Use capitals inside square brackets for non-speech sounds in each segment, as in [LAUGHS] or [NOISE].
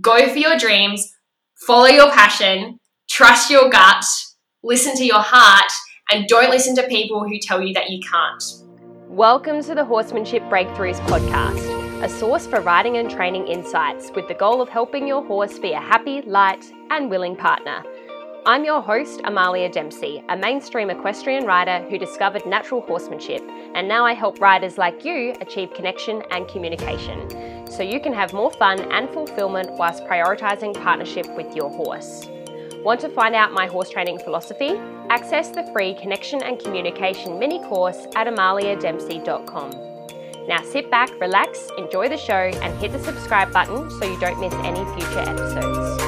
Go for your dreams, follow your passion, trust your gut, listen to your heart, and don't listen to people who tell you that you can't. Welcome to the Horsemanship Breakthroughs podcast, a source for riding and training insights with the goal of helping your horse be a happy, light, and willing partner. I'm your host, Amalia Dempsey, a mainstream equestrian rider who discovered natural horsemanship, and now I help riders like you achieve connection and communication so you can have more fun and fulfillment whilst prioritising partnership with your horse. Want to find out my horse training philosophy? Access the free Connection and Communication mini course at amaliadempsey.com. Now sit back, relax, enjoy the show, and hit the subscribe button so you don't miss any future episodes.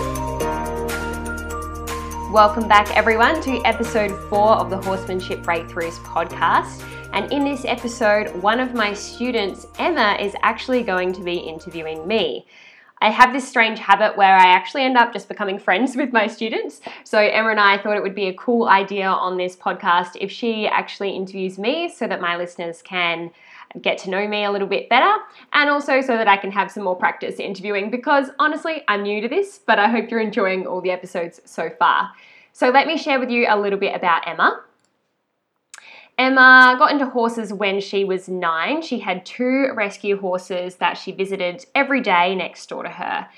Welcome back, everyone, to episode four of the Horsemanship Breakthroughs podcast. And in this episode, one of my students, Emma, is actually going to be interviewing me. I have this strange habit where I actually end up just becoming friends with my students. So, Emma and I thought it would be a cool idea on this podcast if she actually interviews me so that my listeners can get to know me a little bit better and also so that I can have some more practice interviewing because honestly, I'm new to this, but I hope you're enjoying all the episodes so far. So, let me share with you a little bit about Emma. Emma got into horses when she was nine. She had two rescue horses that she visited every day next door to her.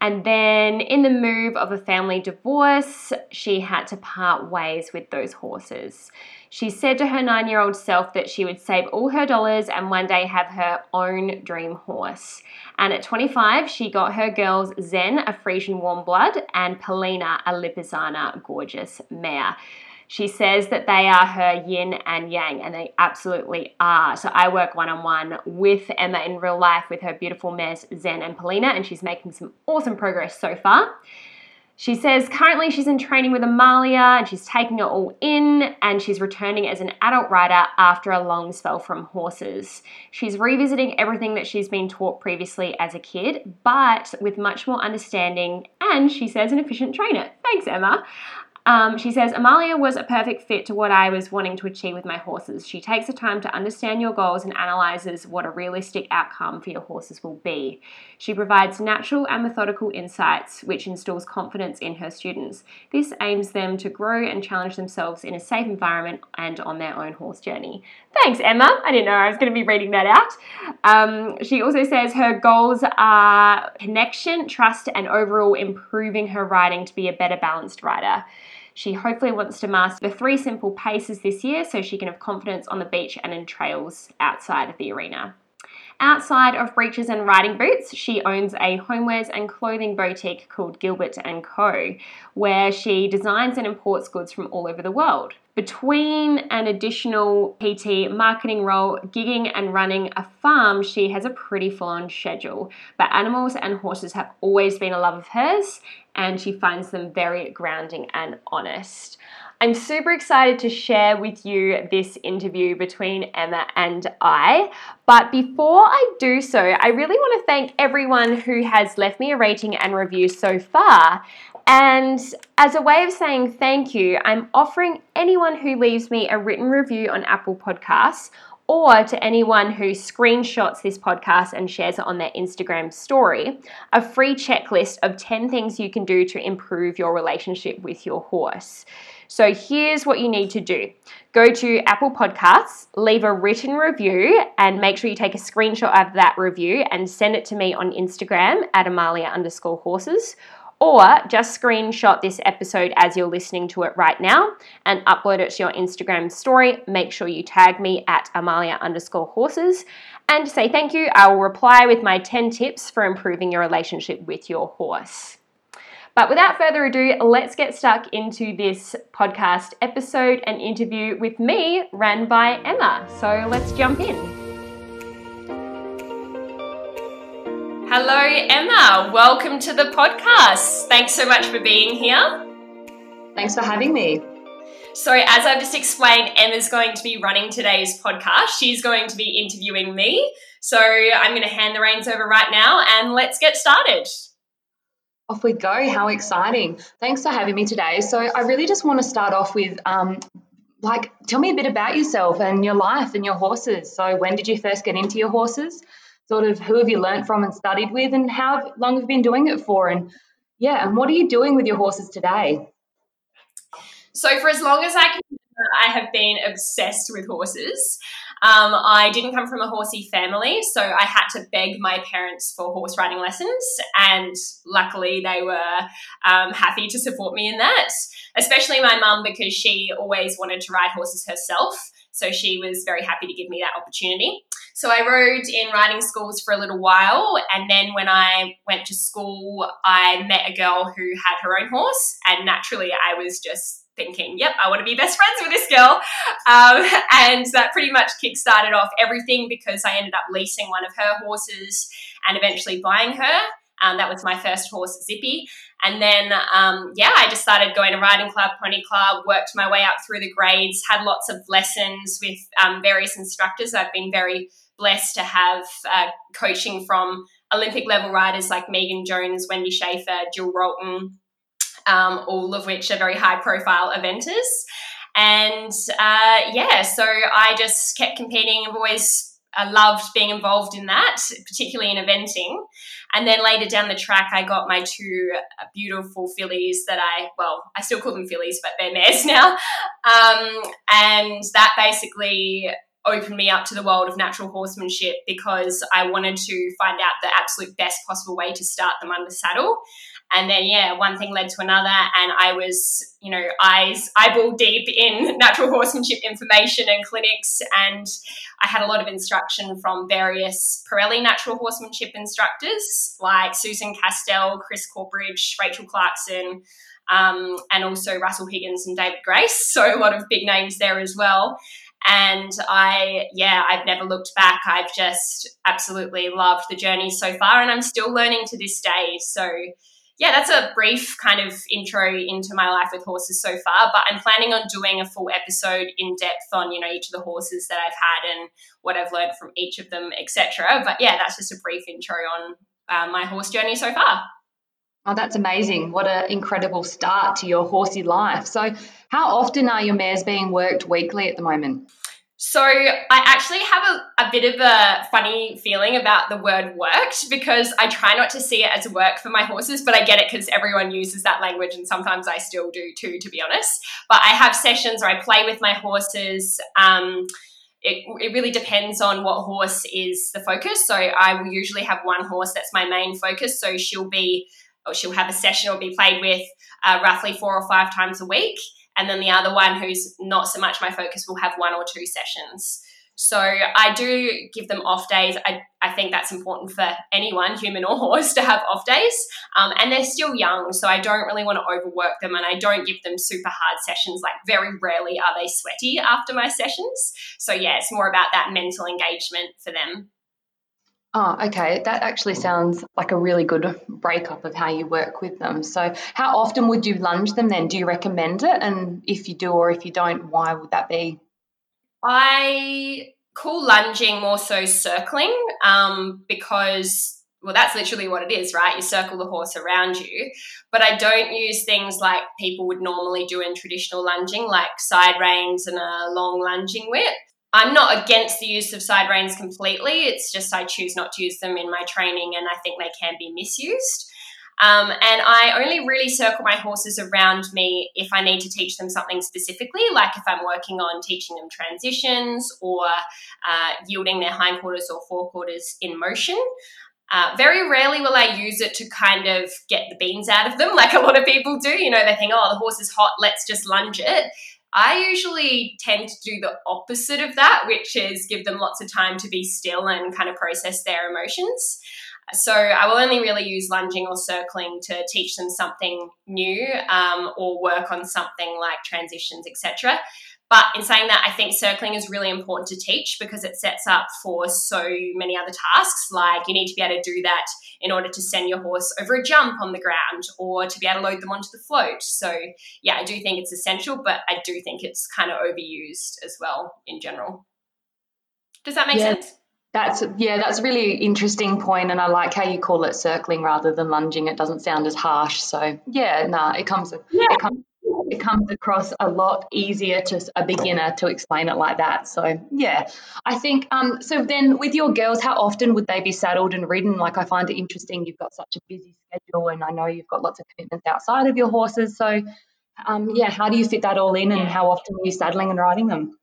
And then, in the move of a family divorce, she had to part ways with those horses. She said to her nine year old self that she would save all her dollars and one day have her own dream horse. And at 25, she got her girls Zen, a Friesian warm blood, and Polina, a Lipizzaner gorgeous mare. She says that they are her yin and yang, and they absolutely are. So I work one on one with Emma in real life with her beautiful mares Zen and Polina, and she's making some awesome progress so far. She says currently she's in training with Amalia and she's taking it all in and she's returning as an adult rider after a long spell from horses. She's revisiting everything that she's been taught previously as a kid, but with much more understanding and she says an efficient trainer. Thanks, Emma. Um, she says, Amalia was a perfect fit to what I was wanting to achieve with my horses. She takes the time to understand your goals and analyzes what a realistic outcome for your horses will be. She provides natural and methodical insights, which instills confidence in her students. This aims them to grow and challenge themselves in a safe environment and on their own horse journey. Thanks, Emma. I didn't know I was going to be reading that out. Um, she also says her goals are connection, trust, and overall improving her riding to be a better balanced rider. She hopefully wants to master the three simple paces this year so she can have confidence on the beach and in trails outside of the arena. Outside of breeches and riding boots, she owns a homewares and clothing boutique called Gilbert & Co, where she designs and imports goods from all over the world. Between an additional PT marketing role, gigging and running a farm, she has a pretty full on schedule. But animals and horses have always been a love of hers, and she finds them very grounding and honest. I'm super excited to share with you this interview between Emma and I. But before I do so, I really want to thank everyone who has left me a rating and review so far. And as a way of saying thank you, I'm offering anyone who leaves me a written review on Apple Podcasts or to anyone who screenshots this podcast and shares it on their Instagram story, a free checklist of 10 things you can do to improve your relationship with your horse. So here's what you need to do go to Apple Podcasts, leave a written review, and make sure you take a screenshot of that review and send it to me on Instagram at Amalia underscore horses or just screenshot this episode as you're listening to it right now and upload it to your Instagram story. Make sure you tag me at Amalia underscore horses and say thank you. I will reply with my 10 tips for improving your relationship with your horse. But without further ado, let's get stuck into this podcast episode and interview with me, ran by Emma. So let's jump in. Hello, Emma. Welcome to the podcast. Thanks so much for being here. Thanks for having me. So, as I've just explained, Emma's going to be running today's podcast. She's going to be interviewing me. So, I'm going to hand the reins over right now and let's get started. Off we go. How exciting. Thanks for having me today. So, I really just want to start off with um, like, tell me a bit about yourself and your life and your horses. So, when did you first get into your horses? Sort of who have you learnt from and studied with, and how long have you been doing it for? And yeah, and what are you doing with your horses today? So, for as long as I can, I have been obsessed with horses. Um, I didn't come from a horsey family, so I had to beg my parents for horse riding lessons, and luckily they were um, happy to support me in that. Especially my mum, because she always wanted to ride horses herself, so she was very happy to give me that opportunity. So I rode in riding schools for a little while, and then when I went to school, I met a girl who had her own horse, and naturally I was just thinking, yep, I want to be best friends with this girl. Um, [LAUGHS] and that pretty much kick-started off everything because I ended up leasing one of her horses and eventually buying her. Um, that was my first horse, Zippy. And then, um, yeah, I just started going to riding club, pony club, worked my way up through the grades, had lots of lessons with um, various instructors. I've been very blessed to have uh, coaching from Olympic level riders like Megan Jones, Wendy Schaeffer, Gill Rolton, um, all of which are very high profile eventers. And uh, yeah, so I just kept competing. I've always I loved being involved in that, particularly in eventing. And then later down the track, I got my two beautiful fillies that I, well, I still call them fillies, but they're [LAUGHS] mares now. Um, and that basically opened me up to the world of natural horsemanship because I wanted to find out the absolute best possible way to start them under saddle. And then, yeah, one thing led to another, and I was, you know, eyes eyeball deep in [LAUGHS] natural horsemanship information and clinics, and I had a lot of instruction from various Parelli natural horsemanship instructors like Susan Castell, Chris Corbridge, Rachel Clarkson, um, and also Russell Higgins and David Grace. [LAUGHS] So a lot of big names there as well. And I, yeah, I've never looked back. I've just absolutely loved the journey so far, and I'm still learning to this day. So yeah, that's a brief kind of intro into my life with horses so far. But I'm planning on doing a full episode in depth on you know each of the horses that I've had and what I've learned from each of them, etc. But yeah, that's just a brief intro on uh, my horse journey so far. Oh, that's amazing. What an incredible start to your horsey life. So, how often are your mares being worked weekly at the moment? So I actually have a, a bit of a funny feeling about the word worked because I try not to see it as work for my horses, but I get it because everyone uses that language and sometimes I still do too, to be honest. But I have sessions where I play with my horses. Um, it, it really depends on what horse is the focus. So I will usually have one horse that's my main focus. So she'll be, she'll have a session or be played with uh, roughly four or five times a week. And then the other one, who's not so much my focus, will have one or two sessions. So I do give them off days. I, I think that's important for anyone, human or [LAUGHS] horse, to have off days. Um, and they're still young, so I don't really want to overwork them and I don't give them super hard sessions. Like, very rarely are they sweaty after my sessions. So, yeah, it's more about that mental engagement for them. Oh, okay. That actually sounds like a really good breakup of how you work with them. So, how often would you lunge them then? Do you recommend it? And if you do, or if you don't, why would that be? I call lunging more so circling um, because, well, that's literally what it is, right? You circle the horse around you. But I don't use things like people would normally do in traditional lunging, like side reins and a long lunging whip. I'm not against the use of side reins completely. It's just I choose not to use them in my training, and I think they can be misused. Um, and I only really circle my horses around me if I need to teach them something specifically, like if I'm working on teaching them transitions or uh, yielding their hindquarters or forequarters in motion. Uh, very rarely will I use it to kind of get the beans out of them, [LAUGHS] like a lot of people do. You know, they think, oh, the horse is hot, let's just lunge it. I usually tend to do the opposite of that, which is give them lots of time to be still and kind of process their emotions. So I will only really use lunging or circling to teach them something new um, or work on something like transitions, etc. But in saying that, I think circling is really important to teach because it sets up for so many other tasks. Like you need to be able to do that in order to send your horse over a jump on the ground or to be able to load them onto the float. So, yeah, I do think it's essential, but I do think it's kind of overused as well in general. Does that make yeah. sense? That's yeah, that's a really interesting point, and I like how you call it circling rather than lunging. It doesn't sound as harsh. So yeah, no, nah, it comes. Yeah. It comes it comes across a lot easier to a beginner to explain it like that. So yeah, I think um, so. Then with your girls, how often would they be saddled and ridden? Like I find it interesting. You've got such a busy schedule, and I know you've got lots of commitments outside of your horses. So um, yeah, how do you fit that all in, and how often are you saddling and riding them?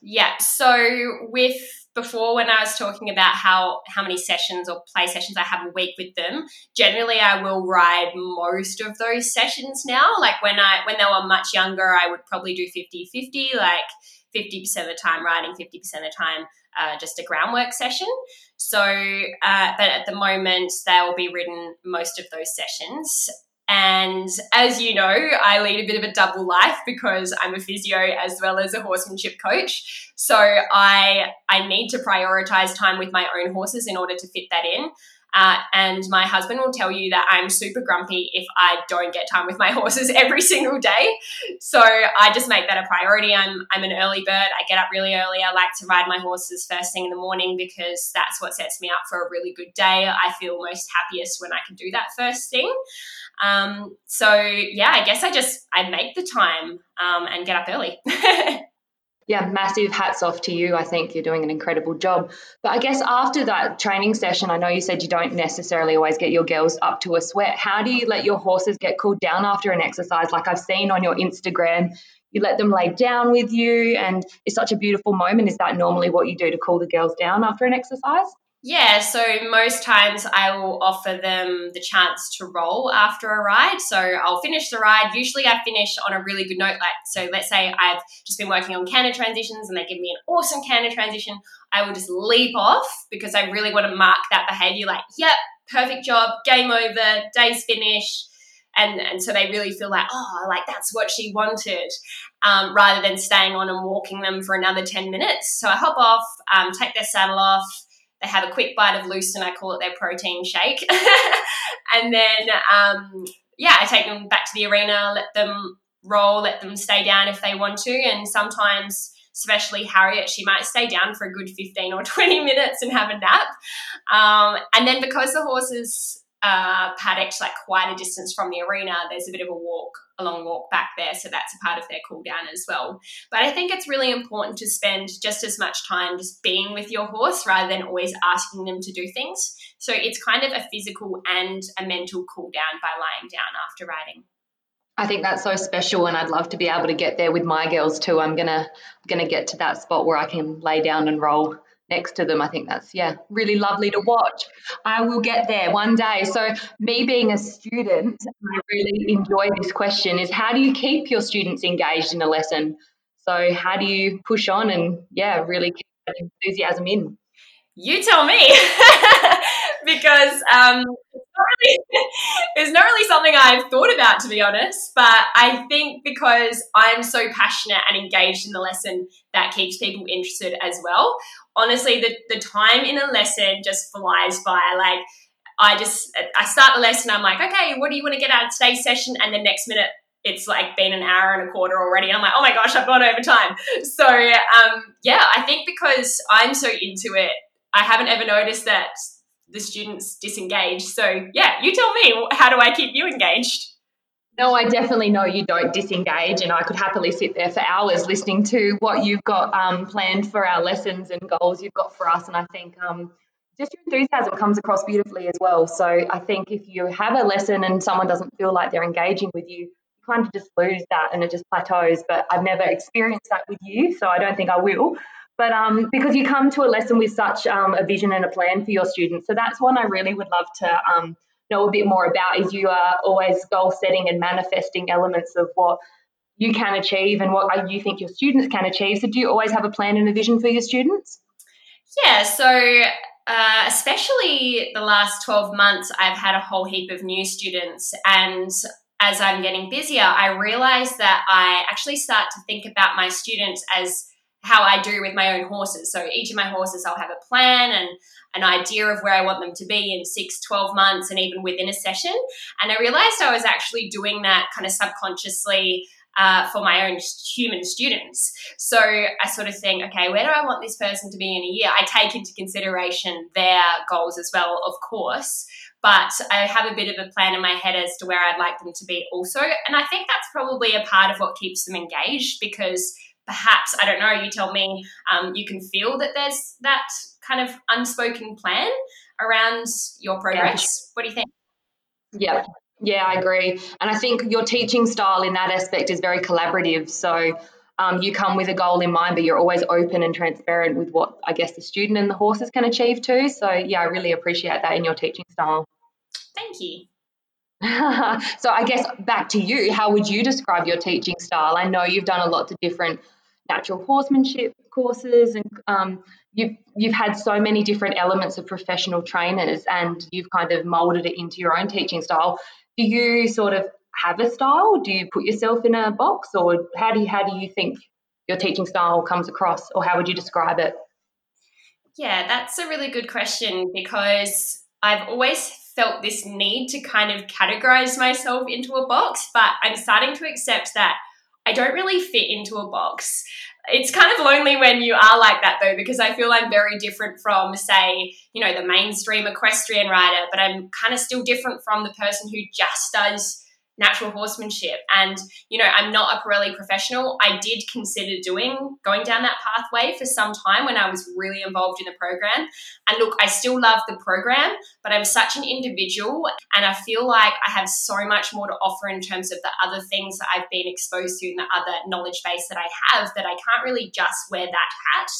Yeah, so with before when I was talking about how how many sessions or play sessions I have a week with them, generally I will ride most of those sessions now. Like when I when they were much younger, I would probably do 50-50, like 50% of the time riding, 50% of the time uh, just a groundwork session. So, uh, but at the moment, they will be ridden most of those sessions. And as you know, I lead a bit of a double life because I'm a physio as well as a horsemanship coach. So I I need to prioritize time with my own horses in order to fit that in. Uh, and my husband will tell you that I'm super grumpy if I don't get time with my [LAUGHS] horses every single day. So I just make that a priority. I'm, I'm an early bird. I get up really early. I like to ride my horses first thing in the morning because that's what sets me up for a really good day. I feel most happiest when I can do that first thing. Um, so yeah, I guess I just I make the time um, and get up early. [LAUGHS] yeah, massive hats off to you. I think you're doing an incredible job. But I guess after that training session, I know you said you don't necessarily always get your girls up to a sweat. How do you let your horses get cooled down after an exercise? Like I've seen on your Instagram, you let them lay down with you, and it's such a beautiful moment. Is that normally what you do to cool the girls down after an exercise? Yeah, so most times I will offer them the chance to roll after a ride. So I'll finish the ride. Usually I finish on a really good note. Like, so let's say I've just been working on canter transitions and they give me an awesome canter transition. I will just leap off because I really want to mark that behavior like, yep, perfect job, game over, day's finished. And, and so they really feel like, oh, like that's what she wanted, um, rather than staying on and walking them for another 10 minutes. So I hop off, um, take their saddle off, they have a quick bite of lucerne, and I call it their protein shake. [LAUGHS] and then, um, yeah, I take them back to the arena, let them roll, let them stay down if they want to. And sometimes, especially Harriet, she might stay down for a good 15 or 20 [LAUGHS] minutes and have a nap. Um, and then because the horses uh, paddock's like quite a distance from the arena, there's a bit of a walk, a long walk back there. So that's a part of their cool down as well. But I think it's really important to spend just as much time just being with your horse rather than always asking them to do things. So it's kind of a physical and a mental cool down by lying down after riding. I think that's so special, and I'd love to be able to get there with my girls too. I'm gonna gonna get to that spot where I can lay down and roll next to them. I think that's, yeah, really lovely to watch. I will get there one day. So, me being a student, I really enjoy this question is how do you keep your students engaged in a lesson? So, how do you push on and, yeah, really keep that enthusiasm in? You tell me. [LAUGHS] because um, it's, not really, [LAUGHS] it's not really something I've thought about, to be honest. But I think because I'm so passionate and engaged in the lesson, that keeps people interested as well. Honestly, the, the time in a lesson just flies by. Like, I just, I start the lesson, I'm like, okay, what do you want to get out of today's session? And the next minute, it's like been an hour and a quarter already. And I'm like, oh my gosh, I've gone over time. So, um, yeah, I think because I'm so into it, I haven't ever noticed that the students disengage. So, yeah, you tell me, how do I keep you engaged? No, I definitely know you don't disengage, and I could happily sit there for hours listening to what you've got um, planned for our lessons and goals you've got for us. And I think um, just your enthusiasm comes across beautifully as well. So I think if you have a lesson and someone doesn't feel like they're engaging with you, you kind of just lose that and it just plateaus. But I've never experienced that with you, so I don't think I will. But um, because you come to a lesson with such um, a vision and a plan for your students, so that's one I really would love to um, know a bit more about. Is you are always goal setting and manifesting elements of what you can achieve and what you think your students can achieve. So, do you always have a plan and a vision for your students? Yeah. So. Uh, especially the last 12 months, I've had a whole heap of new students, and as I'm getting busier, I realize that I actually start to think about my students as how I do with my own horses. So each of my horses, I'll have a plan and an idea of where I want them to be in six, 12 months, and even within a session. And I realized I was actually doing that kind of subconsciously uh, for my own human students. So I sort of think, okay, where do I want this person to be in a year? I take into consideration their goals as well, of course. but I have a bit of a plan in my head as to where I'd like them to be also. And I think that's probably a part of what keeps them engaged because perhaps, I don't know, you tell me, um, you can feel that there's that kind of unspoken plan around your progress. Yeah. What do you think? Yeah, yeah, I agree. And I think your teaching style in that aspect is very collaborative. So um, you come with a goal in mind, but you're always open and transparent with what I guess the student and the horses can achieve too. So yeah, I really appreciate that in your teaching style. Thank you. [LAUGHS] so I guess back to you, how would you describe your teaching style? I know you've done a lot of different natural horsemanship courses and um, you've you've had so many different elements of professional trainers and you've kind of molded it into your own teaching style. Do you sort of have a style? Do you put yourself in a box or how do you how do you think your teaching style comes across or how would you describe it? Yeah that's a really good question because i've always felt this need to kind of categorize myself into a box but i'm starting to accept that I don't really fit into a box. It's kind of lonely when you are like that though, because I feel I'm very different from, say, you know, the mainstream equestrian rider, but I'm kind of still different from the person who just does natural horsemanship. And, you know, I'm not a Parelli professional. I did consider doing, going down that pathway for some time when I was really involved in the program. And look, I still love the program, but I'm such an individual and I feel like I have so much more to offer in terms of the other things that I've been exposed to in the other knowledge base that I have that I can't really just wear that hat.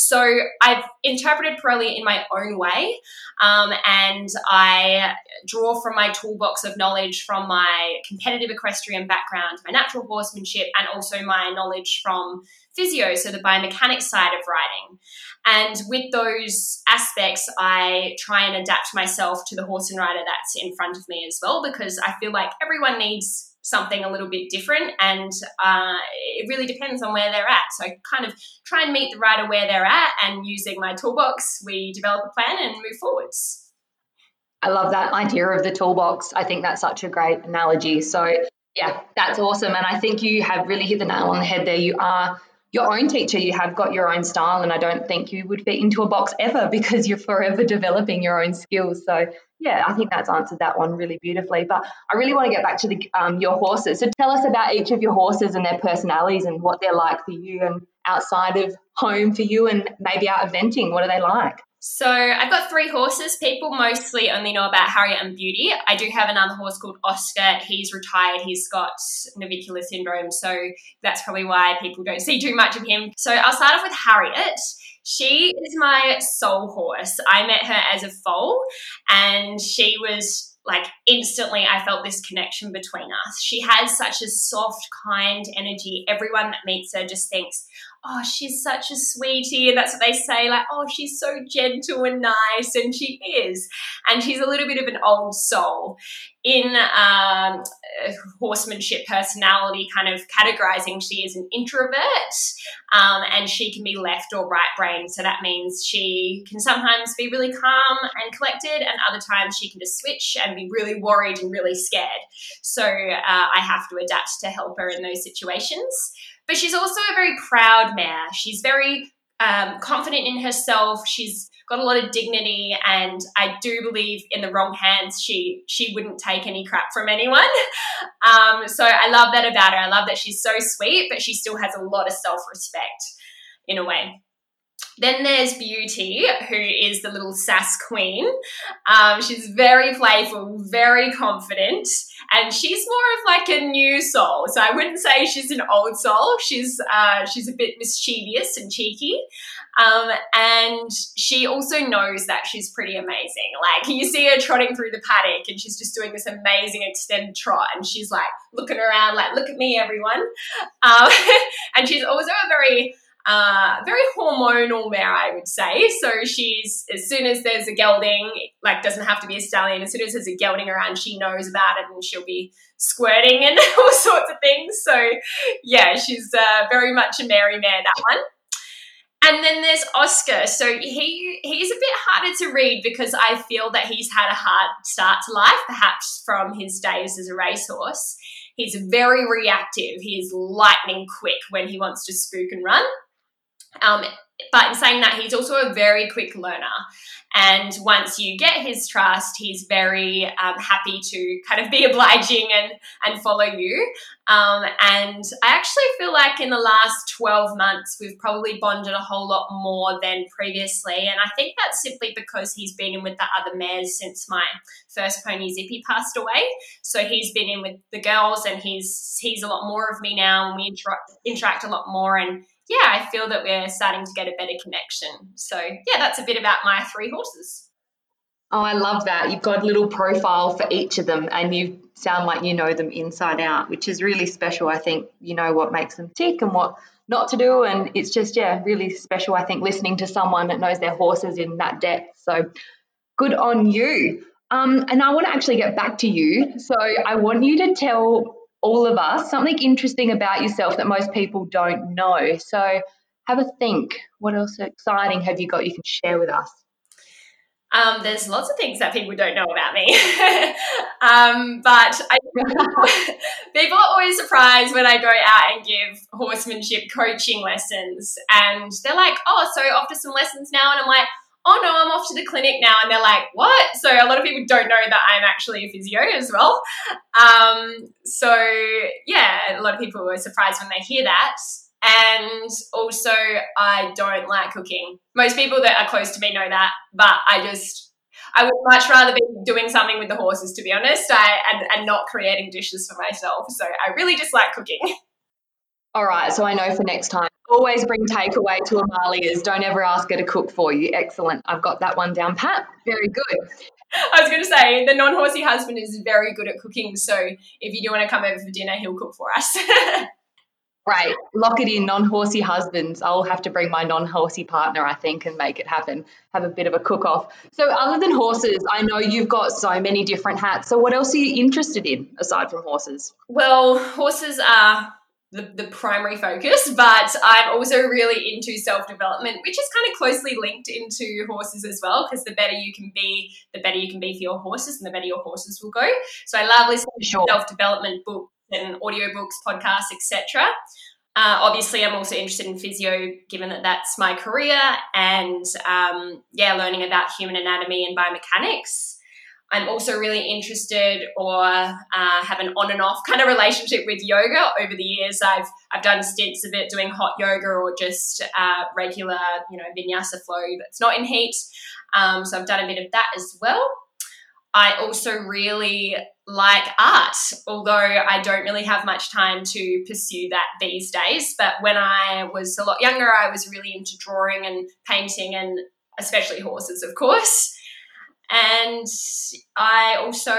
So I've interpreted Parelli in my own way, um, and I draw from my toolbox of knowledge from my competitive equestrian background, my natural horsemanship, and also my knowledge from physio, so the biomechanics side of riding. And with those aspects, I try and adapt myself to the horse and rider that's in front of me as well, because I feel like everyone needs something a little bit different and uh, it really depends on where they're at. So i kind of try and meet the rider where they're at and using my toolbox we develop a plan and move forwards. I love that idea of the toolbox. I think that's such a great analogy. So yeah that's awesome and i think you have really hit the nail on the head there. You are your own teacher, you have got your own style, and I don't think you would fit into a box ever [LAUGHS] because you're forever developing your own skills. So, yeah, I think that's answered that one really beautifully. But I really want to get back to the, um, your horses. So, tell us about each of your horses and their personalities and what they're like for you and outside of home for you, and maybe out eventing. What are they like? So I've got three horses. People mostly only know about Harriet and Beauty. I do have another horse called Oscar. He's retired. He's got navicular syndrome, so that's probably why people don't see too much of him. So I'll start off with Harriet. She is my soul horse. I met her as a foal, and she was like instantly I felt this connection between us. She has such a soft, kind energy. Everyone that meets her just thinks, oh, she's such a sweetie. And that's what they say, like, oh, she's so gentle and nice. And she is. And she's a little bit of an old soul. In um, horsemanship personality kind of categorizing, she is an introvert um, and she can be left or right brain. So that means she can sometimes be really calm and collected, and other times she can just switch and be really worried and really scared. So uh, I have to adapt to help her in those situations. But she's also a very proud mare. She's very um, confident in herself. She's got a lot of dignity, and I do believe in the wrong hands, she she wouldn't take any crap from anyone. [LAUGHS] Um, so I love that about her. I love that she's so sweet, but she still has a lot of self respect in a way. Then there's Beauty, who is the little sass queen. Um, she's very playful, very confident, and she's more of like a new soul. So I wouldn't say she's an old soul. She's uh, she's a bit mischievous and cheeky, um, and she also knows that she's pretty amazing. Like you see her trotting through the paddock, and she's just doing this amazing extended trot, and she's like looking around, like "Look at me, everyone!" Um, [LAUGHS] and she's also a very uh, very hormonal mare, I would say. So she's as soon as there's a gelding, like doesn't have to be a stallion. As soon as there's a gelding around, she knows about it and she'll be squirting and [LAUGHS] all sorts of things. So yeah, she's uh, very much a merry mare that one. And then there's Oscar. So he he's a bit harder to read because I feel that he's had a hard start to life, perhaps from his days as a racehorse. He's very reactive. He's lightning quick when he wants to spook and run. Um, but in saying that, he's also a very quick learner. And once you get his trust, he's very um, happy to kind of be [LAUGHS] obliging and, and follow you. Um, and I actually feel like in the last 12 months, we've probably bonded a whole lot more than previously. And I think that's simply because he's been in with the other mares since my first pony Zippy passed away. So he's been in with the girls and he's, he's a lot more of me now and we interact, interact a lot more. And yeah, I feel that we're starting to get a better connection. So, yeah, that's a bit about my three horses. Oh, I love that. You've got a little profile for each of them and you sound like you know them inside out, which is really special. I think you know what makes them tick and what not to do. And it's just, yeah, really special, I think, listening to someone that knows their horses in that depth. So good on you. Um, and I want to actually get back to you. So I want you to tell all of us something interesting about yourself that most people don't know. So have a think. What else exciting have you got you can share with us? Um, there's lots of things that people don't know about me. [LAUGHS] um, but I, [LAUGHS] people are always surprised when I go out and give horsemanship coaching lessons. And they're like, oh, so off to some lessons now. And I'm like, oh no, I'm off to the clinic now. And they're like, what? So a lot of people don't know that I'm actually a physio as well. Um, so yeah, a lot of people were surprised when they hear that. And also, I don't like cooking. Most people that are close to me know that, but I just, I would much rather be doing something with the horses, to be honest, I, and, and not creating dishes for myself. So I really dislike cooking. [LAUGHS] All right, so I know for next time. Always bring takeaway to Amalia's. Don't ever ask her to cook for you. Excellent. I've got that one down pat. Very good. I was going to say the non-horsey husband is very good at cooking. So if you do want to come over for dinner, he'll cook for us. [LAUGHS] Right. Lock it in, non horsey husbands. I'll have to bring my non horsey partner, I think, and make it happen. Have a bit of a cook off. So, other than horses, I know you've got so many different hats. So, what else are you interested in aside from horses? Well, horses are the, the primary focus, but I'm also really into self development, which is kind of closely linked into horses as well, because the better you can be, the better you can be for your horses, and the better your horses will go. So I love listening sure. to self development books and audiobooks, podcasts, etc. Uh, obviously, I'm also interested in physio, given that that's my career, and um, yeah, learning about human anatomy and biomechanics. I'm also really interested or uh, have an on and off kind of relationship with yoga. Over the years, I've I've done stints of it doing hot yoga or just uh, regular, you know, vinyasa flow that's not in heat. Um, so I've done a bit of that as well. I also really like art, although I don't really have much time to pursue that these days. But when I was a lot younger, I was really into drawing and painting and especially horses, of course. And I also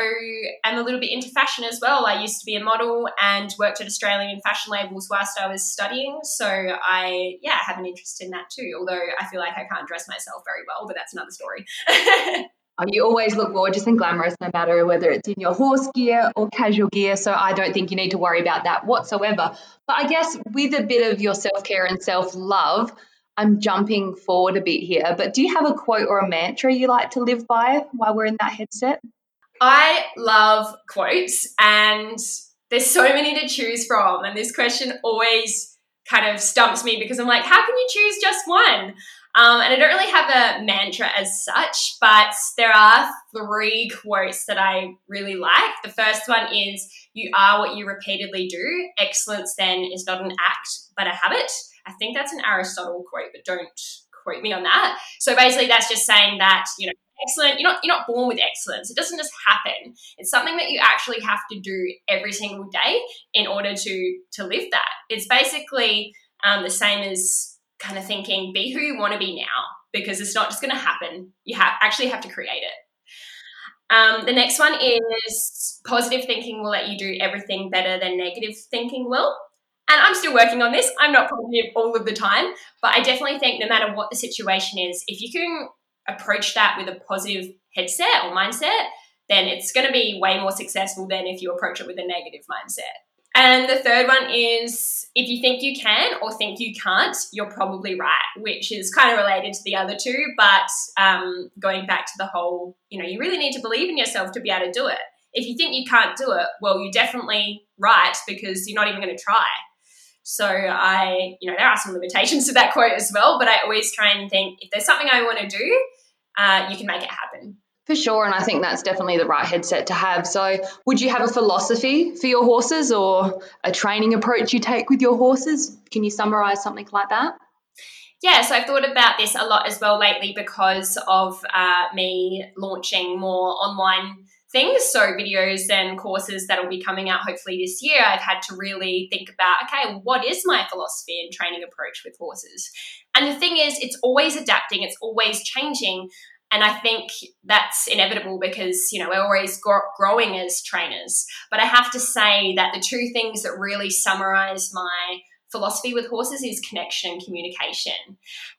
am a little bit into fashion as well. I used to be a model and worked at Australian fashion labels whilst I was studying. So I, yeah, have an interest in that too. Although I feel like I can't dress myself very well, but that's another story. [LAUGHS] Oh, you always look gorgeous and glamorous, no matter whether it's in your horse gear or casual gear. So I don't think you need to worry about that whatsoever. But I guess with a bit of your self care and self love, I'm jumping forward a bit here, but do you have a quote or a mantra you like to live by while we're in that headset? I love quotes, and there's so many to choose from. And this question always kind of stumps me because I'm like, how can you choose just one? Um, and I don't really have a mantra as such, but there are three quotes that I really like. The first one is, You are what you repeatedly do. Excellence then is not an act, but a habit. I think that's an Aristotle quote, but don't quote me on that. So basically, that's just saying that you know, excellent. You're not you're not born with excellence. It doesn't just happen. It's something that you actually have to do every single day in order to to live that. It's basically um, the same as kind of thinking, be who you want to be now, because it's not just going to happen. You have actually have to create it. Um, the next one is positive thinking will let you do everything better than negative thinking will. And I'm still working on this. I'm not positive all of the time, but I definitely think no matter what the situation is, if you can approach that with a positive headset or mindset, then it's going to be way more successful than if you approach it with a negative mindset. And the third one is if you think you can or think you can't, you're probably right, which is kind of related to the other two. But um, going back to the whole, you know, you really need to believe in yourself to be able to do it. If you think you can't do it, well, you're definitely right because you're not even going to try. So I, you know, there are some limitations to that quote as well, but I always try and think if there's something I want to do, uh, you can make it happen. For sure, and I think that's definitely the right headset to have. So, would you have a philosophy for your horses or a training approach you take with your horses? Can you summarize something like that? Yeah, so I've thought about this a lot as well lately because of uh, me launching more online things. So, videos and courses that will be coming out hopefully this year. I've had to really think about okay, what is my philosophy and training approach with horses? And the thing is, it's always adapting, it's always changing. And I think that's inevitable because, you know, we're always growing as trainers. But I have to say that the two things that really summarize my philosophy with horses is connection and communication.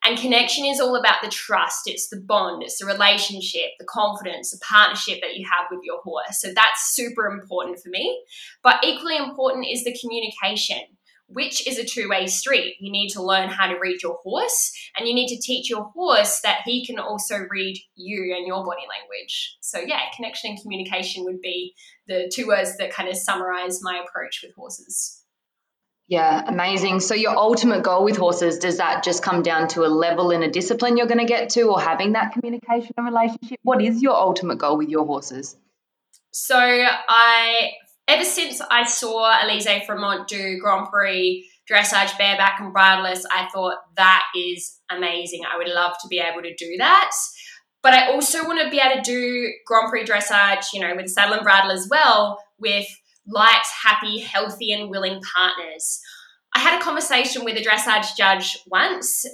And connection is all about the trust, it's the bond, it's the relationship, the confidence, the partnership that you have with your horse. So that's super important for me. But equally important is the communication which is a two way street. You need to learn how to read your horse, and you need to teach your horse that he can also read you and your body language. So, yeah, connection and communication would be the two words that kind of summarize my approach with horses. Yeah, amazing. So, your ultimate goal with horses, does that just come down to a level in a discipline you're going to get to or having that communication and relationship? What is your ultimate goal with your horses? So, I ever since I saw Alizée Froment do Grand Prix dressage, bareback, and bridleless, I thought that is amazing. I would love to be able to do that. But I also want to be able to do Grand Prix dressage, you know, with saddle and bridle as well, with light, happy, healthy, and willing partners. I had a conversation with a dressage judge once,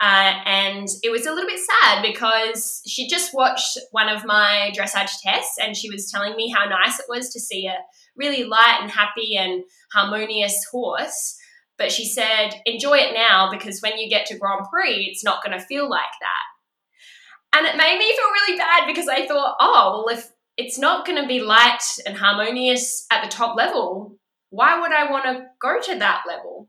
uh, and it was a little bit sad because she just watched one of my dressage tests and she was telling me how nice it was to see a really light and happy and harmonious horse. But she said, enjoy it now because when you get to Grand Prix, it's not going to feel like that. And it made me feel really bad because I thought, oh, well, if it's not going to be light and harmonious at the top level, why would I want to go to that level?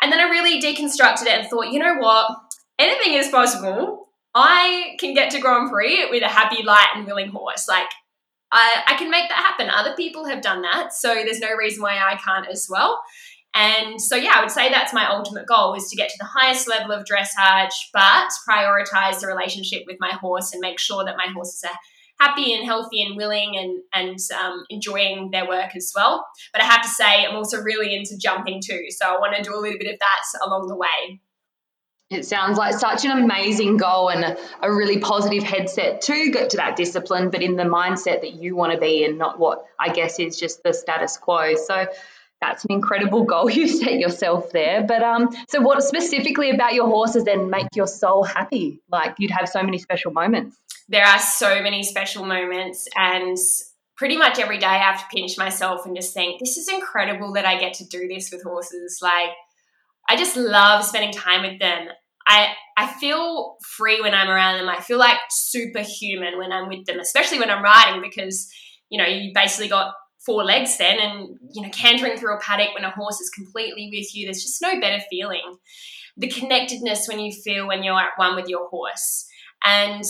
And then I really deconstructed it and thought, you know what? Anything is possible. I can get to Grand Prix with a happy, light, and willing horse. Like, I, I can make that happen. Other people have done that. So there's no reason why I can't as well. And so, yeah, I would say that's my ultimate goal is to get to the highest level of dressage, but prioritize the relationship with my horse and make sure that my horses are happy and healthy and willing and and um, enjoying their work as well. But I have to say, I'm also really into jumping too, so I want to do a little bit of that along the way. It sounds like such an amazing goal and a, a, really positive headset to get to that discipline, but in the mindset that you want to be and not what I guess is just the status quo. So that's an incredible goal [LAUGHS] you set yourself there. But um, so what specifically about your horses then make your soul happy? Like you'd have so many special moments. There are so many special moments, and pretty much every day I have to pinch myself and just think, this is incredible that I get to do this with horses. Like, I just love spending time with them. I I feel free when I'm around them. I feel like superhuman when I'm with them, especially when I'm riding because you know you basically got four legs then, and you know cantering through a paddock when a horse is completely with you. There's just no better feeling. The connectedness when you feel when you're at one with your horse, and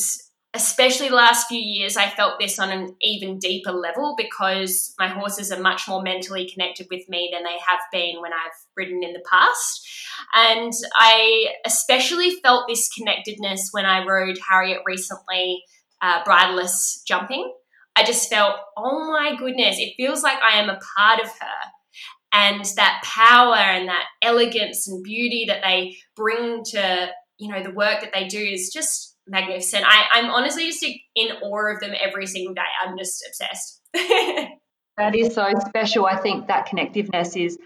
especially the last few years, I felt this on an even deeper level because my horses are much more mentally connected with me than they have been when I've ridden in the past. And I especially felt this connectedness when I rode Harriet recently, uh, bridleless jumping. I just felt, oh my goodness, it feels like I am a part of her. And that power and that elegance and beauty that they bring to, you know, the work that they do is just magnificent. I, I'm honestly just in awe of them every single day. I'm just obsessed. [LAUGHS] that is so special. I think that connectiveness is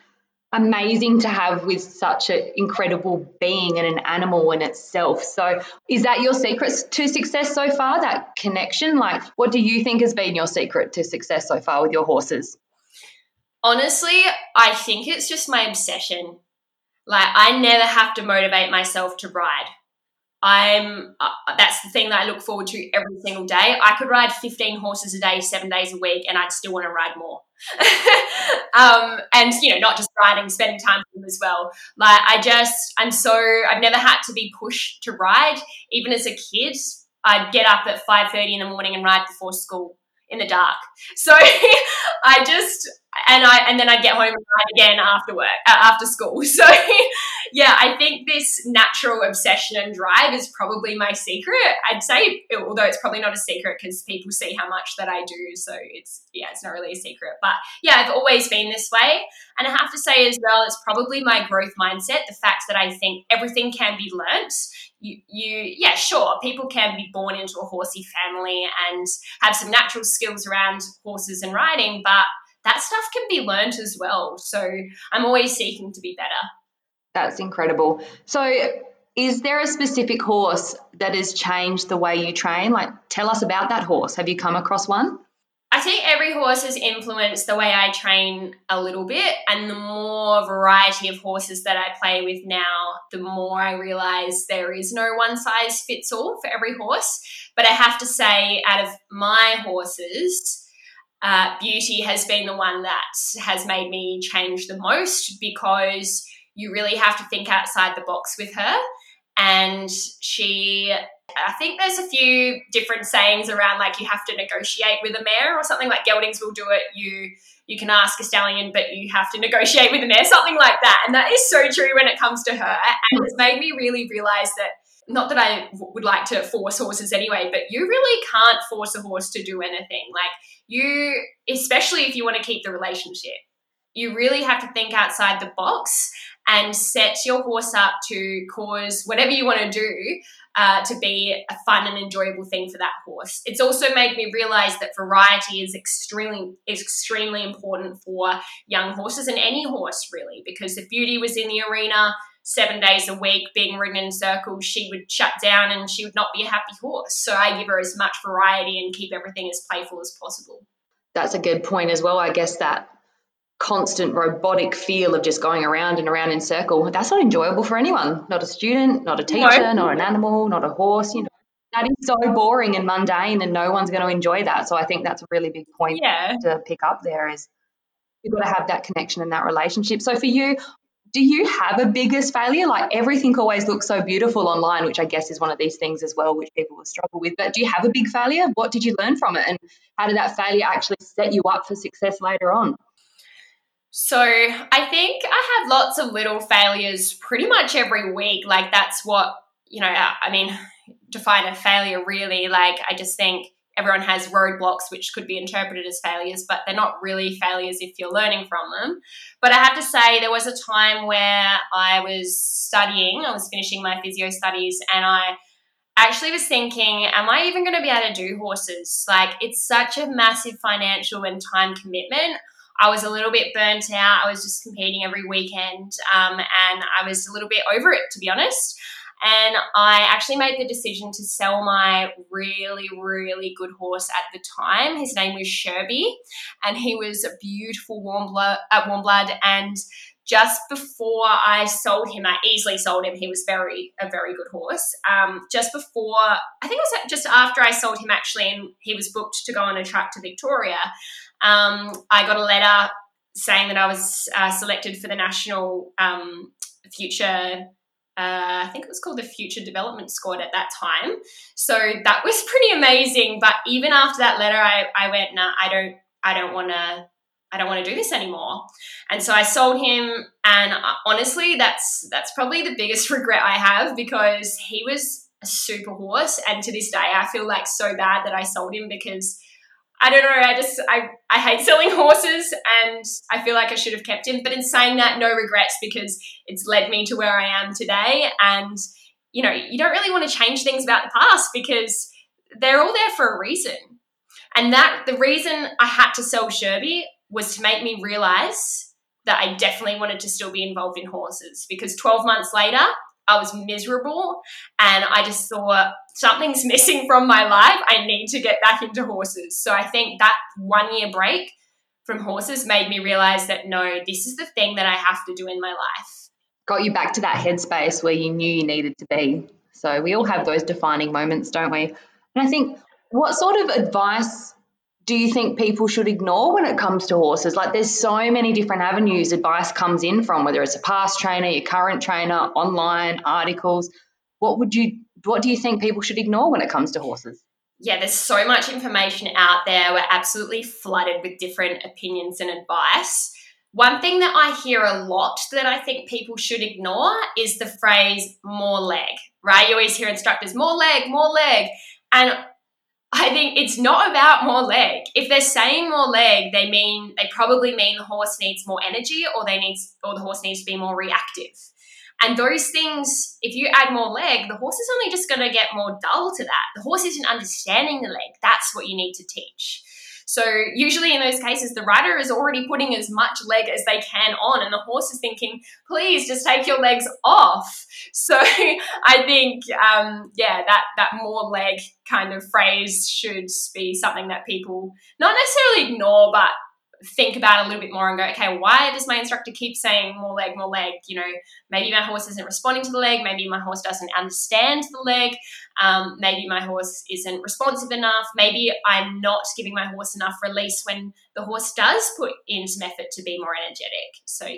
amazing to have with such an incredible being and an animal in itself. So, is that your secret to success so far? That connection? Like, what do you think has been your secret to success so far with your horses? Honestly, I think it's just my obsession. Like, I never have to motivate myself to ride. I'm uh, that's the thing that I look forward to every single day. I could ride 15 horses a day, seven days a week, and I'd still want to ride more. [LAUGHS] um, and you know, not just riding, spending time with them as well. Like I just, I'm so I've never had to be pushed to ride. Even as a kid, I'd get up at 5:30 in the morning and ride before school in the dark. [LAUGHS] So I just and I and then I'd get home again after work uh, after school. [LAUGHS] So yeah, I think this natural obsession and drive is probably my secret. I'd say, although it's probably not a secret because people see how much that I do, so it's yeah, it's not really a secret. But yeah, I've always been this way, and I have to say as well, it's probably my growth mindset. The fact that I think everything can be learnt. You, you, yeah, sure, people can be born into a horsey family and have some natural skills around horses and riding, but that stuff can be learnt as well. So I'm always seeking to be better. That's incredible. So, is there a specific horse that has changed the way you train? Like, tell us about that horse. Have you come across one? I think every horse has influenced the way I train a little bit, and the more variety of horses that I play with now, the more I realize there is no one size fits all for every horse. But I have to say, out of my horses, uh, beauty has been the one that has made me change the most because you really have to think outside the box with her. And she, I think there's a few different sayings around like you have to negotiate with a mare or something like geldings will do it. You you can ask a stallion, but you have to negotiate with a mare, something like that. And that is so true when it comes to her. And it's made me really realize that not that I would like to force horses anyway, but you really can't force a horse to do anything. Like you, especially if you want to keep the relationship, you really have to think outside the box and set your horse up to cause whatever you want to do uh, to be a fun and enjoyable thing for that horse. It's also made me realize that variety is extremely is extremely important for young horses and any horse really, because if Beauty was in the arena seven days a week being ridden in circles, she would shut down and she would not be a happy horse. So I give her as much variety and keep everything as playful as possible. That's a good point as well. I guess that constant robotic feel of just going around and around in circle, that's not enjoyable for anyone. Not a student, not a teacher, no. not an animal, not a horse, you know. That is so boring and mundane and no one's going to enjoy that. So I think that's a really big point yeah. to pick up there is you've got to have that connection and that relationship. So for you, do you have a biggest failure? Like everything always looks so beautiful online, which I guess is one of these things as well, which people will struggle with. But do you have a big failure? What did you learn from it? And how did that failure actually set you up for success later on? So I think I had lots of little failures pretty much every week. Like that's what, you know, I mean, [SIGHS] define a failure really. Like I just think everyone has roadblocks which could be interpreted as failures, but they're not really failures if you're learning from them. But I have to say, there was a time where I was studying, I was finishing my physio studies, and I actually was thinking, am I even going to be able to do horses? Like, it's such a massive financial and time commitment. I was a little bit burnt out. I was just competing every weekend, um, and I was a little bit over it, to be honest. And I actually made the decision to sell my really, really good horse at the time. His name was Sherby, and he was a beautiful warm blood, uh, warm blood. And just before I sold him, I easily sold him. He was very a very good horse. Um, just before, I think it was just after I sold him actually, and he was booked to go on a truck to Victoria. Um, I got a letter saying that I was uh, selected for the national um, future uh, I think it was called the Future Development Squad at that time. So that was [LAUGHS] pretty amazing. But even after that letter, I, I went, nah, I don't, I don't want to, I don't want to do this anymore. And so I sold him. And uh, honestly, that's that's probably the biggest [LAUGHS] regret I have because he was a super horse. And to this day, I feel like so bad that I sold him because I don't know. I just I I hate selling horses, and I feel like I should have kept him. But in saying that, no regrets because it's led me to where I am today. And you know, you don't really want to change things about the past because they're all there for a reason. And that the reason I had to sell Sherby was to make me realize that I definitely wanted to still be involved in horses because 12 months later, I was miserable and I just thought something's [LAUGHS] missing from my life. I need to get back into horses. So I think that one year break from horses made me realize that no, this is the thing that I have to do in my life. Got you back to that headspace where you knew you needed to be. So we all have those defining moments, don't we? And I think what sort of advice do you think people should ignore when it comes to horses? Like there's so many different avenues advice comes in from, whether it's a past trainer, your current trainer, online, articles. What would you what do you think people should ignore when it comes to horses? yeah, there's so much information out there. We're absolutely flooded with different opinions and advice. One thing that I hear a lot that I think people should ignore is the phrase more leg, right? You always hear instructors, more leg, more leg. And I think it's not about more leg. If they're saying more leg, they mean they probably mean the horse needs more energy or they needs or the horse needs to be more reactive. And those things, if you add more leg, the horse is only just going to get more dull to that. The horse isn't understanding the leg. That's what you need to teach. So usually in those cases, the rider is already putting as much leg as they can on, and the horse is thinking, "Please, just take your legs off." [LAUGHS] So I think, um, yeah, that that more leg kind of phrase should be something that people not necessarily ignore, but think about a little bit more and go, okay, why does my instructor keep saying more leg, more leg? You know, maybe my horse isn't responding to the leg, maybe my horse doesn't understand the leg, um, maybe my horse isn't responsive enough, maybe I'm not giving my horse enough release when the horse does put in some effort to be more energetic. So,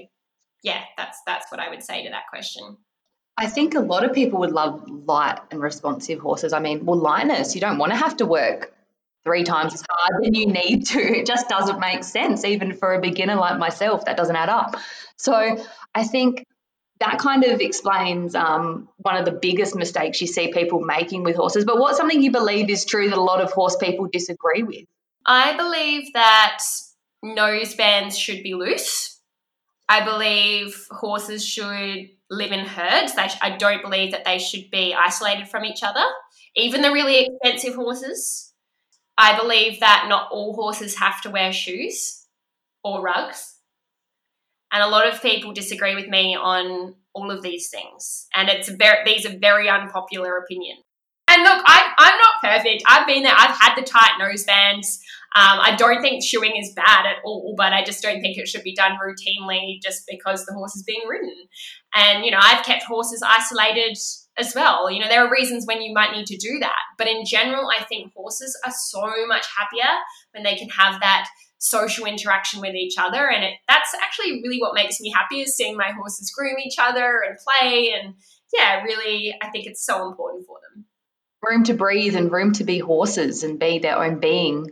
yeah, that's that's what I would say to that question. I think a lot of people would love light and responsive horses. I mean, well, lightness, you don't want to have to work three times as hard than you need to. It just doesn't make sense, even for a beginner like myself. That doesn't add up. So I think that kind of explains um, one of the biggest mistakes you see people making with horses. But what's something you believe is true that a lot of horse people disagree with? I believe that nose bands should be loose. I believe horses should live in herds. I don't believe that they should be isolated from each other. Even the really expensive horses, I believe that not all horses have to wear shoes or rugs. And a lot of people disagree with me on all of these things. And it's very these are very unpopular opinions. And look, I, I'm not perfect. I've been there. I've had the tight nose bands. Um, I don't think shoeing is bad at all, but I just don't think it should be done routinely just because the horse is being ridden. And, you know, I've kept horses isolated as well. You know, there are reasons when you might need to do that. But in general, I think horses are so much happier when they can have that social interaction with each other. And it, that's actually really what makes me happy is seeing my horses groom each other and play. And yeah, really, I think it's so important for them. Room to breathe and room to be horses and be their own being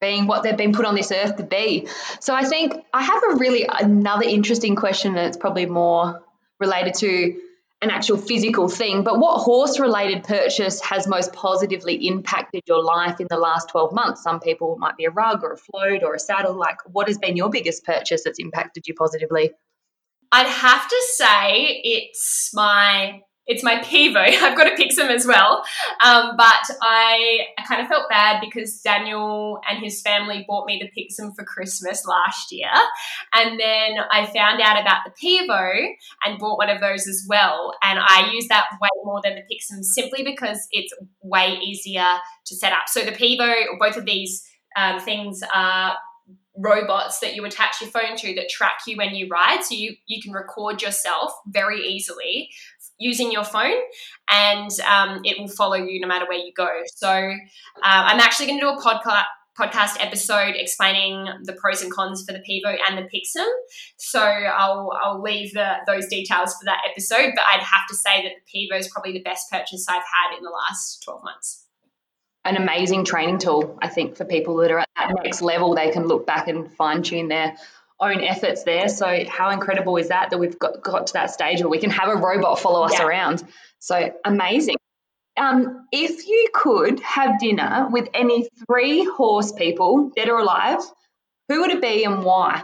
being what they've been put on this earth to be. So I think I have a really another interesting question it's probably more related to an actual physical thing, but what horse related purchase has most positively impacted your life in the last 12 months? Some people might be a rug or a float or a saddle. Like, what has been your biggest purchase that's impacted you positively? I'd have to say it's my it's my Pivo. [LAUGHS] I've got a Pixem as well. Um, but I, I kind of felt bad because Daniel and his family bought me the Pixem for Christmas last year. And then I found out about the Pivo and bought one of those as well. And I use that way more than the Pixem simply because it's way easier to set up. So the Pivo, both of these um, things are robots that you attach your phone to that track you when you ride so you you can record yourself very easily using your phone and um, it will follow you no matter where you go. So uh, I'm actually going to do a podcast podcast episode explaining the pros and cons for the Pivo and the Pixem. So I'll I'll leave the, those details for that episode. But I'd have to say that the Pivo is probably the best purchase I've had in the last 12 months. An amazing training tool, I think, for people that are at that next level. They can look back and fine tune their own efforts there. So how incredible is that that we've got, got to that stage where we can have a robot follow us yeah. around? So amazing. Um, if you could have dinner with any three horse people, dead or alive, who would it be and why?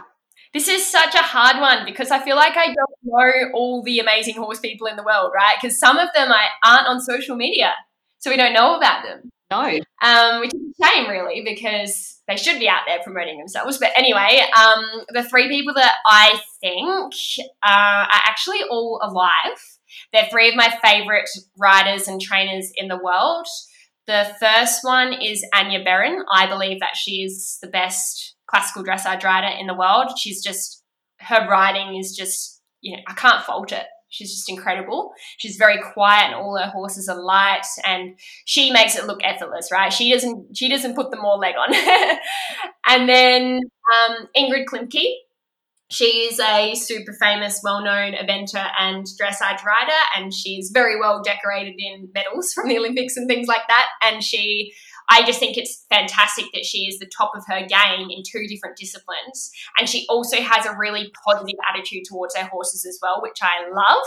This is such a hard one because I feel like I don't know all the amazing horse people in the world, right? Because some of them I aren't on social media, so we don't know about them. No. Um, which is a shame, really, because they should be out there promoting themselves. But anyway, um, the three people that I think uh, are actually all alive. They're three of my favorite riders and trainers in the world. The first one is Anja Beran. I believe that she is the best classical dressage rider in the world. She's just, her riding is just, you know, I can't fault it. She's just incredible. She's very quiet, and all her horses are light, and she makes it look effortless, right? She doesn't she doesn't put the more leg on. [LAUGHS] and then um, Ingrid Klimke, She's a super famous, well known eventer and dressage rider, and she's very well decorated in medals from the Olympics and things like that. And she I just think it's fantastic that she is the top of her game in two different disciplines. And she also has a really positive attitude towards her horses as well, which I love.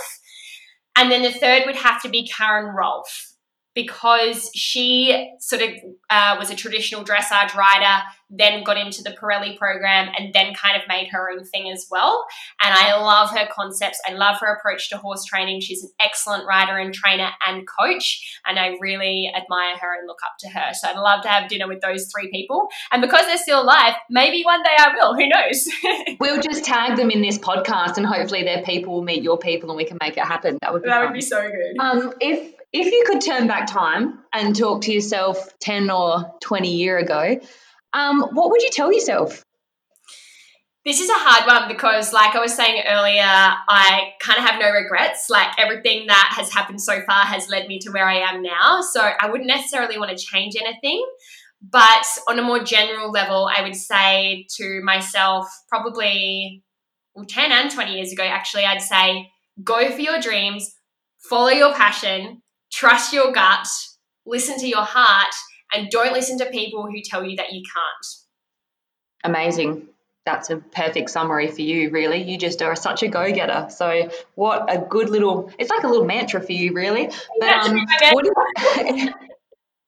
And then the third would have to be Karen Rolfe because she sort of uh, was a traditional dressage rider, then got into the Parelli program, and then kind of made her own thing as well. And I love her concepts. I love her approach to horse training. She's an excellent rider and trainer and coach, and I really admire her and look up to her. So I'd love to have dinner with those three people. And because they're still alive, maybe one day I will. Who knows? [LAUGHS] we'll just tag them in this podcast, and hopefully their people will meet your people, and we can make it happen. That would be that fun. would be so good. Um, if if you could turn back time and talk to yourself 10 or 20 year ago, um, what would you tell yourself? This is a hard one because, like I was saying earlier, I kind of have no regrets. Like everything that has happened so far has led me to where I am now. So I wouldn't necessarily want to change anything. But on a more general level, I would say to myself, probably well, 10 and 20 years ago, actually, I'd say go for your dreams, follow your passion, trust your gut, listen to your heart, and don't listen to people who tell you that you can't. Amazing. That's a perfect summary for you, really. You just are such a go getter. So, what a good little, it's like a little mantra for you, really. But, um, is, [LAUGHS]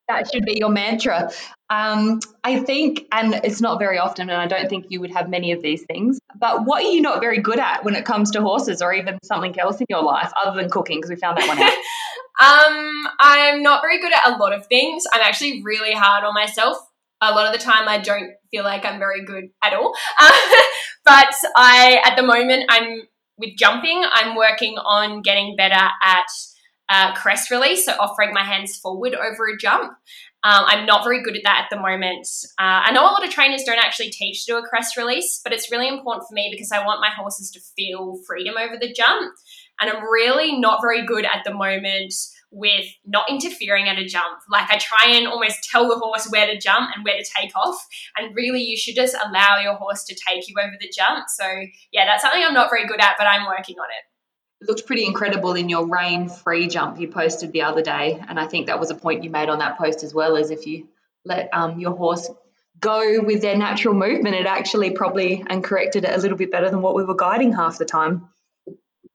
that should be your mantra. Um, I think, and it's not very often, and I don't think you would have many of these things, but what are you not very good at when it comes to horses or even something else in your life other than cooking? Because we found that one out. [LAUGHS] um, I'm not very good at a lot of things. I'm actually really hard on myself. A lot of the time, I don't feel like I'm very good at all. [LAUGHS] but I, at the moment, I'm with jumping, I'm working on getting better at uh, crest release, so offering my hands forward over a jump. Um, I'm not very good at that at the moment. Uh, I know a lot of trainers don't actually teach to do a crest release, but it's really important for me because I want my horses to feel freedom over the jump. And I'm really not very good at the moment with not interfering at a jump. Like I try and almost tell the horse where to jump and where to take off. And really, you should just allow your horse to take you over the jump. So, yeah, that's something I'm not very good at, but I'm working on it it looked pretty incredible in your rein free jump you posted the other day. And I think that was a point you made on that post as well, as if you let um, your horse go with their natural movement, it actually probably and corrected it a little bit better than what we were guiding half the time.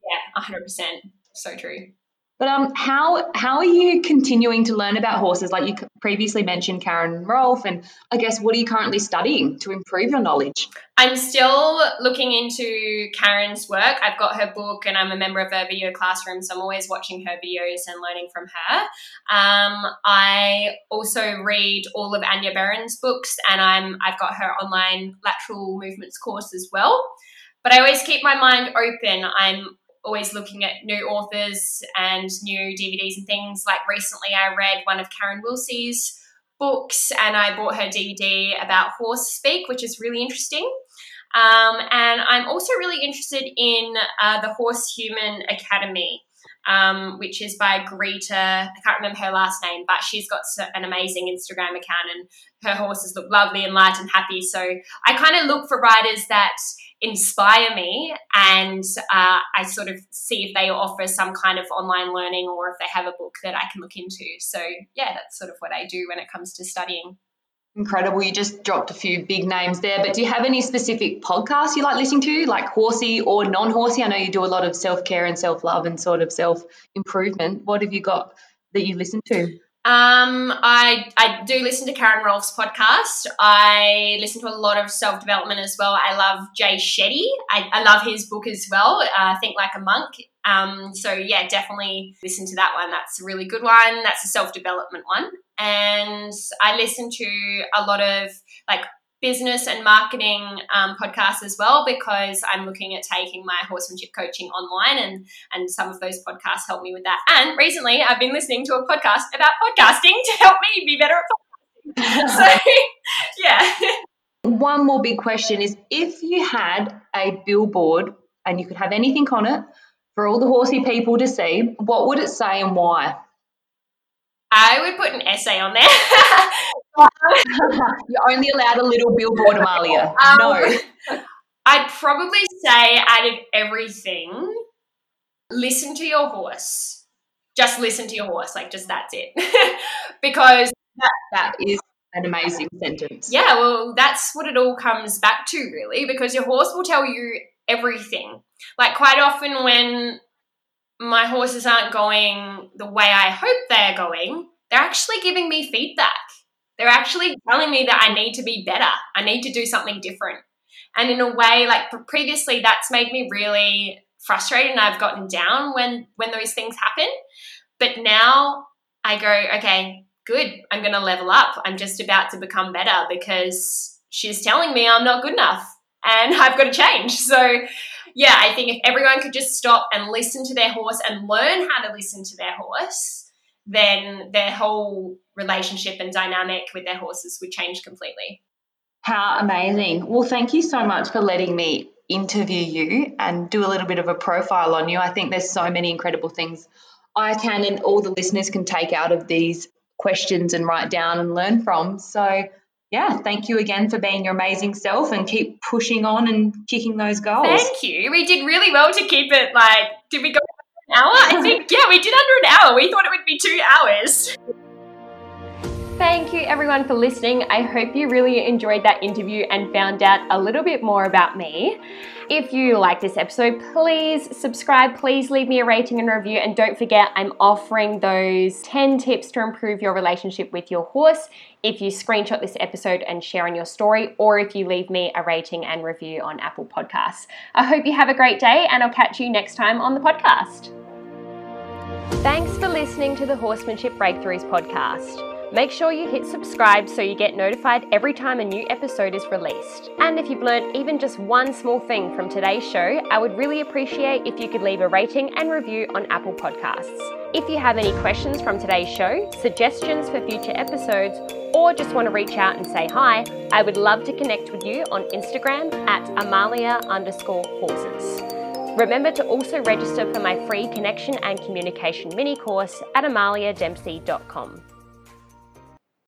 Yeah, 100%. So true. But um, how how are you continuing to learn about horses? Like you previously mentioned, Karen Rolfe, and I guess what are you currently studying to improve your knowledge? I'm still looking into Karen's work. I've got her book, and I'm a member of her video classroom, so I'm always watching her videos and learning from her. Um, I also read all of Anja Beran's books, and I'm I've got her online lateral movements course as well. But I always keep my mind open. I'm always looking at new authors and new DVDs and things. Like recently, I read one of Karen Wilsie's books and I bought her DVD about horse speak, which is really interesting. Um, and I'm also really interested in uh, the Horse Human Academy. Um, which is by Greta. I can't remember her last name, but she's got an amazing Instagram account and her horses look lovely and light and happy. So I kind of look for riders that inspire me and uh, I sort of see if they offer some kind of online learning or if they have a book that I can look into. So, yeah, that's sort of what I do when it comes to studying. Incredible. You just dropped a few big names there, but do you have any specific podcasts you like listening to, like horsey or non horsey? I know you do a lot of self care and self love and sort of self improvement. What have you got that you listen to? Um, I I do listen to Karen Rolfe's podcast. I listen to a lot of self development as well. I love Jay Shetty. I, I love his book as well. Uh, Think Like a Monk. Um, so yeah, definitely listen to that one. That's a really good one. That's a self development one. And I listen to a lot of like business and marketing um, podcasts as well because I'm looking at taking my horsemanship coaching online and and some of those podcasts help me with that. And recently I've been listening to a podcast about podcasting [LAUGHS] to help me be better at podcasting. so [LAUGHS] yeah. One more big question is if you had a billboard and you could have anything on it for all the horsey people to see, what would it say and why? I would put an essay on there. [LAUGHS] You're only allowed a little billboard, Amalia. [LAUGHS] Um, no. [LAUGHS] I'd probably say out of everything, listen to your horse. Just listen to your horse. Like, just that's it. because that, that is an amazing sentence. Yeah, well, that's what it all comes back to, really, because your horse will tell you everything. Like, quite often, when my horses aren't going the way I hope they're going, they're actually giving me feedback. They're actually telling me that I need to be better. I need to do something different. And in a way, like previously, that's made me really frustrated and I've gotten down when when those things happen. But now I go, okay, good. I'm going to level up. I'm just about to become better because she's telling me I'm not good enough and [LAUGHS] I've got to change. So, yeah, I think if everyone could just stop and listen to their horse and learn how to listen to their horse, then their whole relationship and dynamic with their horses would change completely. How amazing. Well, thank you so much for letting me interview you and do a little bit of a profile on you. I think there's so many incredible things I can and all the listeners can take out of these questions and write down and learn from. So, yeah, thank you again for being your amazing self and keep pushing on and kicking those goals. Thank you. We did really well to keep it like, did we go an hour? I [LAUGHS] think, yeah, we did under an hour. We thought it would be two hours. Thank you everyone for listening. I hope you really enjoyed that interview and found out a little bit more about me. If you like this episode, please subscribe, please leave me a rating and review, and don't forget I'm offering those 10 tips to improve your relationship with your horse if you screenshot this episode and share on your story, or if you leave me a rating and review on Apple Podcasts. I hope you have a great day, and I'll catch you next time on the podcast. Thanks for listening to the Horsemanship Breakthroughs podcast. Make sure you hit subscribe so you get notified every time a new episode is released. And if you've learned even just one small thing from today's show, I would really appreciate if you could leave a rating and review on Apple Podcasts. If you have any questions from today's show, suggestions for future episodes, or just want to reach out and say hi, I would love to connect with you on Instagram at Amalia underscore horses. Remember to also register for my free connection and communication mini course at amaliadempsey.com.